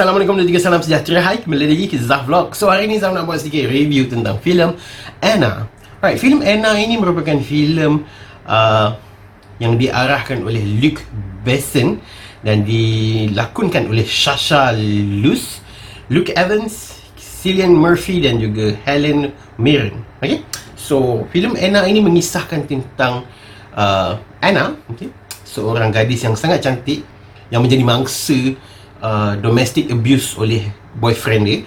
Assalamualaikum dan juga salam sejahtera. Hai, kembali lagi ke Zah Vlog. So hari ni Zah nak buat sedikit review tentang filem Anna. Right, filem Anna ini merupakan filem uh, Yang diarahkan oleh Luc Besson Dan dilakonkan oleh Sasha Luce Luke Evans, Cillian Murphy dan juga Helen Mirren. Okay? So, filem Anna ini mengisahkan tentang uh, Anna okay? Seorang gadis yang sangat cantik Yang menjadi mangsa uh, domestic abuse oleh boyfriend dia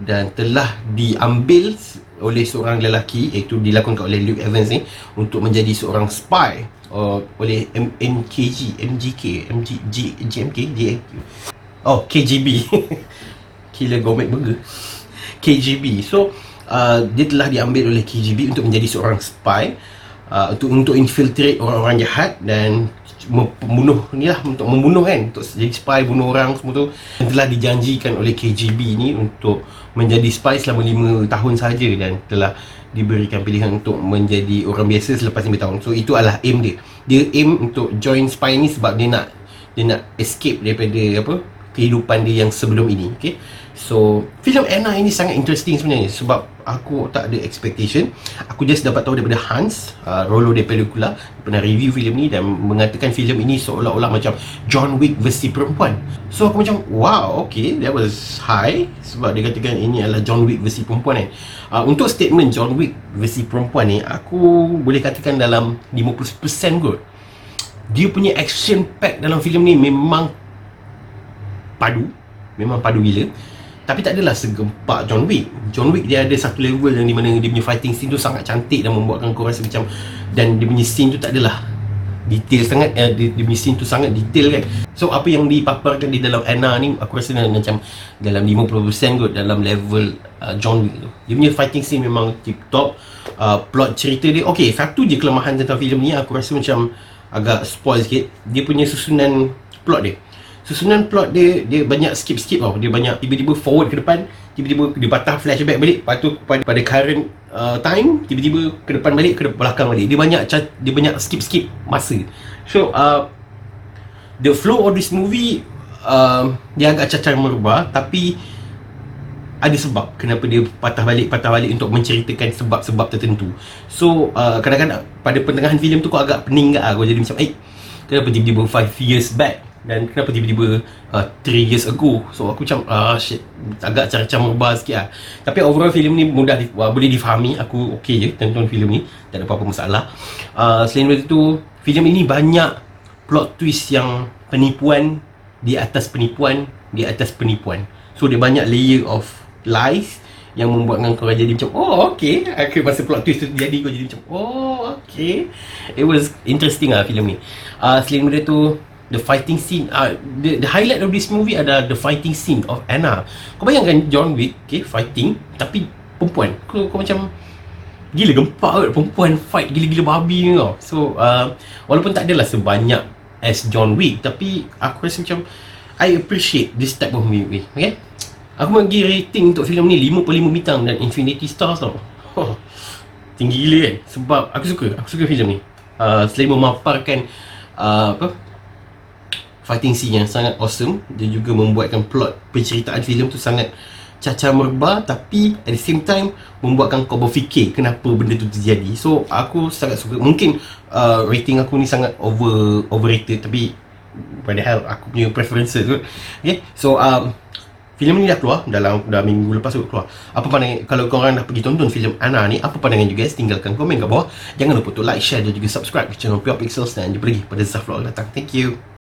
dan telah diambil oleh seorang lelaki iaitu dilakukan oleh Luke Evans ni untuk menjadi seorang spy uh, oleh MKG MGK MG GMK GMK oh KGB Killer Gourmet Burger. KGB so uh, dia telah diambil oleh KGB untuk menjadi seorang spy uh, untuk untuk infiltrate orang-orang jahat dan membunuh ni lah untuk membunuh kan untuk jadi spy bunuh orang semua tu. Yang telah dijanjikan oleh KGB ni untuk menjadi spy selama 5 tahun saja dan telah diberikan pilihan untuk menjadi orang biasa selepas 5 tahun. So itu adalah aim dia. Dia aim untuk join spy ni sebab dia nak dia nak escape daripada apa kehidupan dia yang sebelum ini okay So, filem Anna ini sangat interesting sebenarnya sebab aku tak ada expectation. Aku just dapat tahu daripada Hans, uh, Rolo de Pellicula, pernah review filem ni dan mengatakan filem ini seolah-olah macam John Wick versi perempuan. So aku macam, wow, okay, that was high sebab dia katakan ini adalah John Wick versi perempuan kan. Uh, untuk statement John Wick versi perempuan ni, aku boleh katakan dalam 50% kot. Dia punya action pack dalam filem ni memang padu, memang padu gila. Tapi tak adalah segempak John Wick. John Wick dia ada satu level yang di mana dia punya fighting scene tu sangat cantik dan membuatkan kau rasa macam Dan dia punya scene tu tak adalah detail sangat eh, dia, dia punya scene tu sangat detail kan. So apa yang dipaparkan di dalam Anna ni aku rasa dalam, macam dalam 50% kot dalam level uh, John Wick tu. Dia punya fighting scene memang tip top. Uh, Plot cerita dia, okay satu je kelemahan tentang filem ni aku rasa macam agak spoil sikit. Dia punya susunan plot dia susunan plot dia dia banyak skip-skip tau. Dia banyak tiba-tiba forward ke depan, tiba-tiba dia patah flashback balik, lepas tu pada, pada current uh, time, tiba-tiba ke depan balik, ke belakang balik. Dia banyak dia banyak skip-skip masa. So, uh, the flow of this movie uh, dia agak cacar merubah tapi ada sebab kenapa dia patah balik patah balik untuk menceritakan sebab-sebab tertentu. So uh, kadang-kadang pada pertengahan filem tu kau agak pening tak aku jadi macam eh kenapa tiba-tiba 5 years back dan kenapa tiba-tiba 3 uh, years ago so aku macam ah shit agak macam merubah sikit lah. Tapi overall filem ni mudah di, uh, boleh difahami aku okey je tonton filem ni tak ada apa-apa masalah. Uh, selain itu filem ini banyak plot twist yang penipuan di atas penipuan di atas penipuan. So dia banyak layer of lies yang membuatkan kau jadi macam oh okay. Aku masa plot twist tu jadi kau jadi macam oh okay. It was interesting lah filem ni. Uh, selain itu the fighting scene. Uh, the, the highlight of this movie ada the fighting scene of Anna. Kau bayangkan John Wick okay, fighting tapi perempuan. Kau, kau macam gila gempak kot perempuan fight gila-gila babi ni tau. So uh, walaupun tak adalah sebanyak as John Wick tapi aku rasa macam I appreciate this type of movie okay? Aku bagi rating untuk filem ni 5 per 5 bintang dan Infinity Stars tau. Tinggi gila kan? Sebab aku suka aku suka filem ni. Uh, selain memaparkan uh, apa fighting scene yang sangat awesome. Dia juga membuatkan plot penceritaan filem tu sangat cacar merbah tapi at the same time membuatkan kau berfikir kenapa benda tu terjadi. So aku sangat suka. Mungkin uh, rating aku ni sangat over overrated tapi padahal aku punya preferences tu okay so um, filem ni dah keluar dalam dah minggu lepas tu keluar. Apa pandangan kalau korang dah pergi tonton filem Ana ni apa pandangan you guys? Tinggalkan komen kat bawah. Jangan lupa untuk like share dan juga subscribe ke channel Pure Pixels dan jumpa lagi pada Zaf Vlog datang. Thank you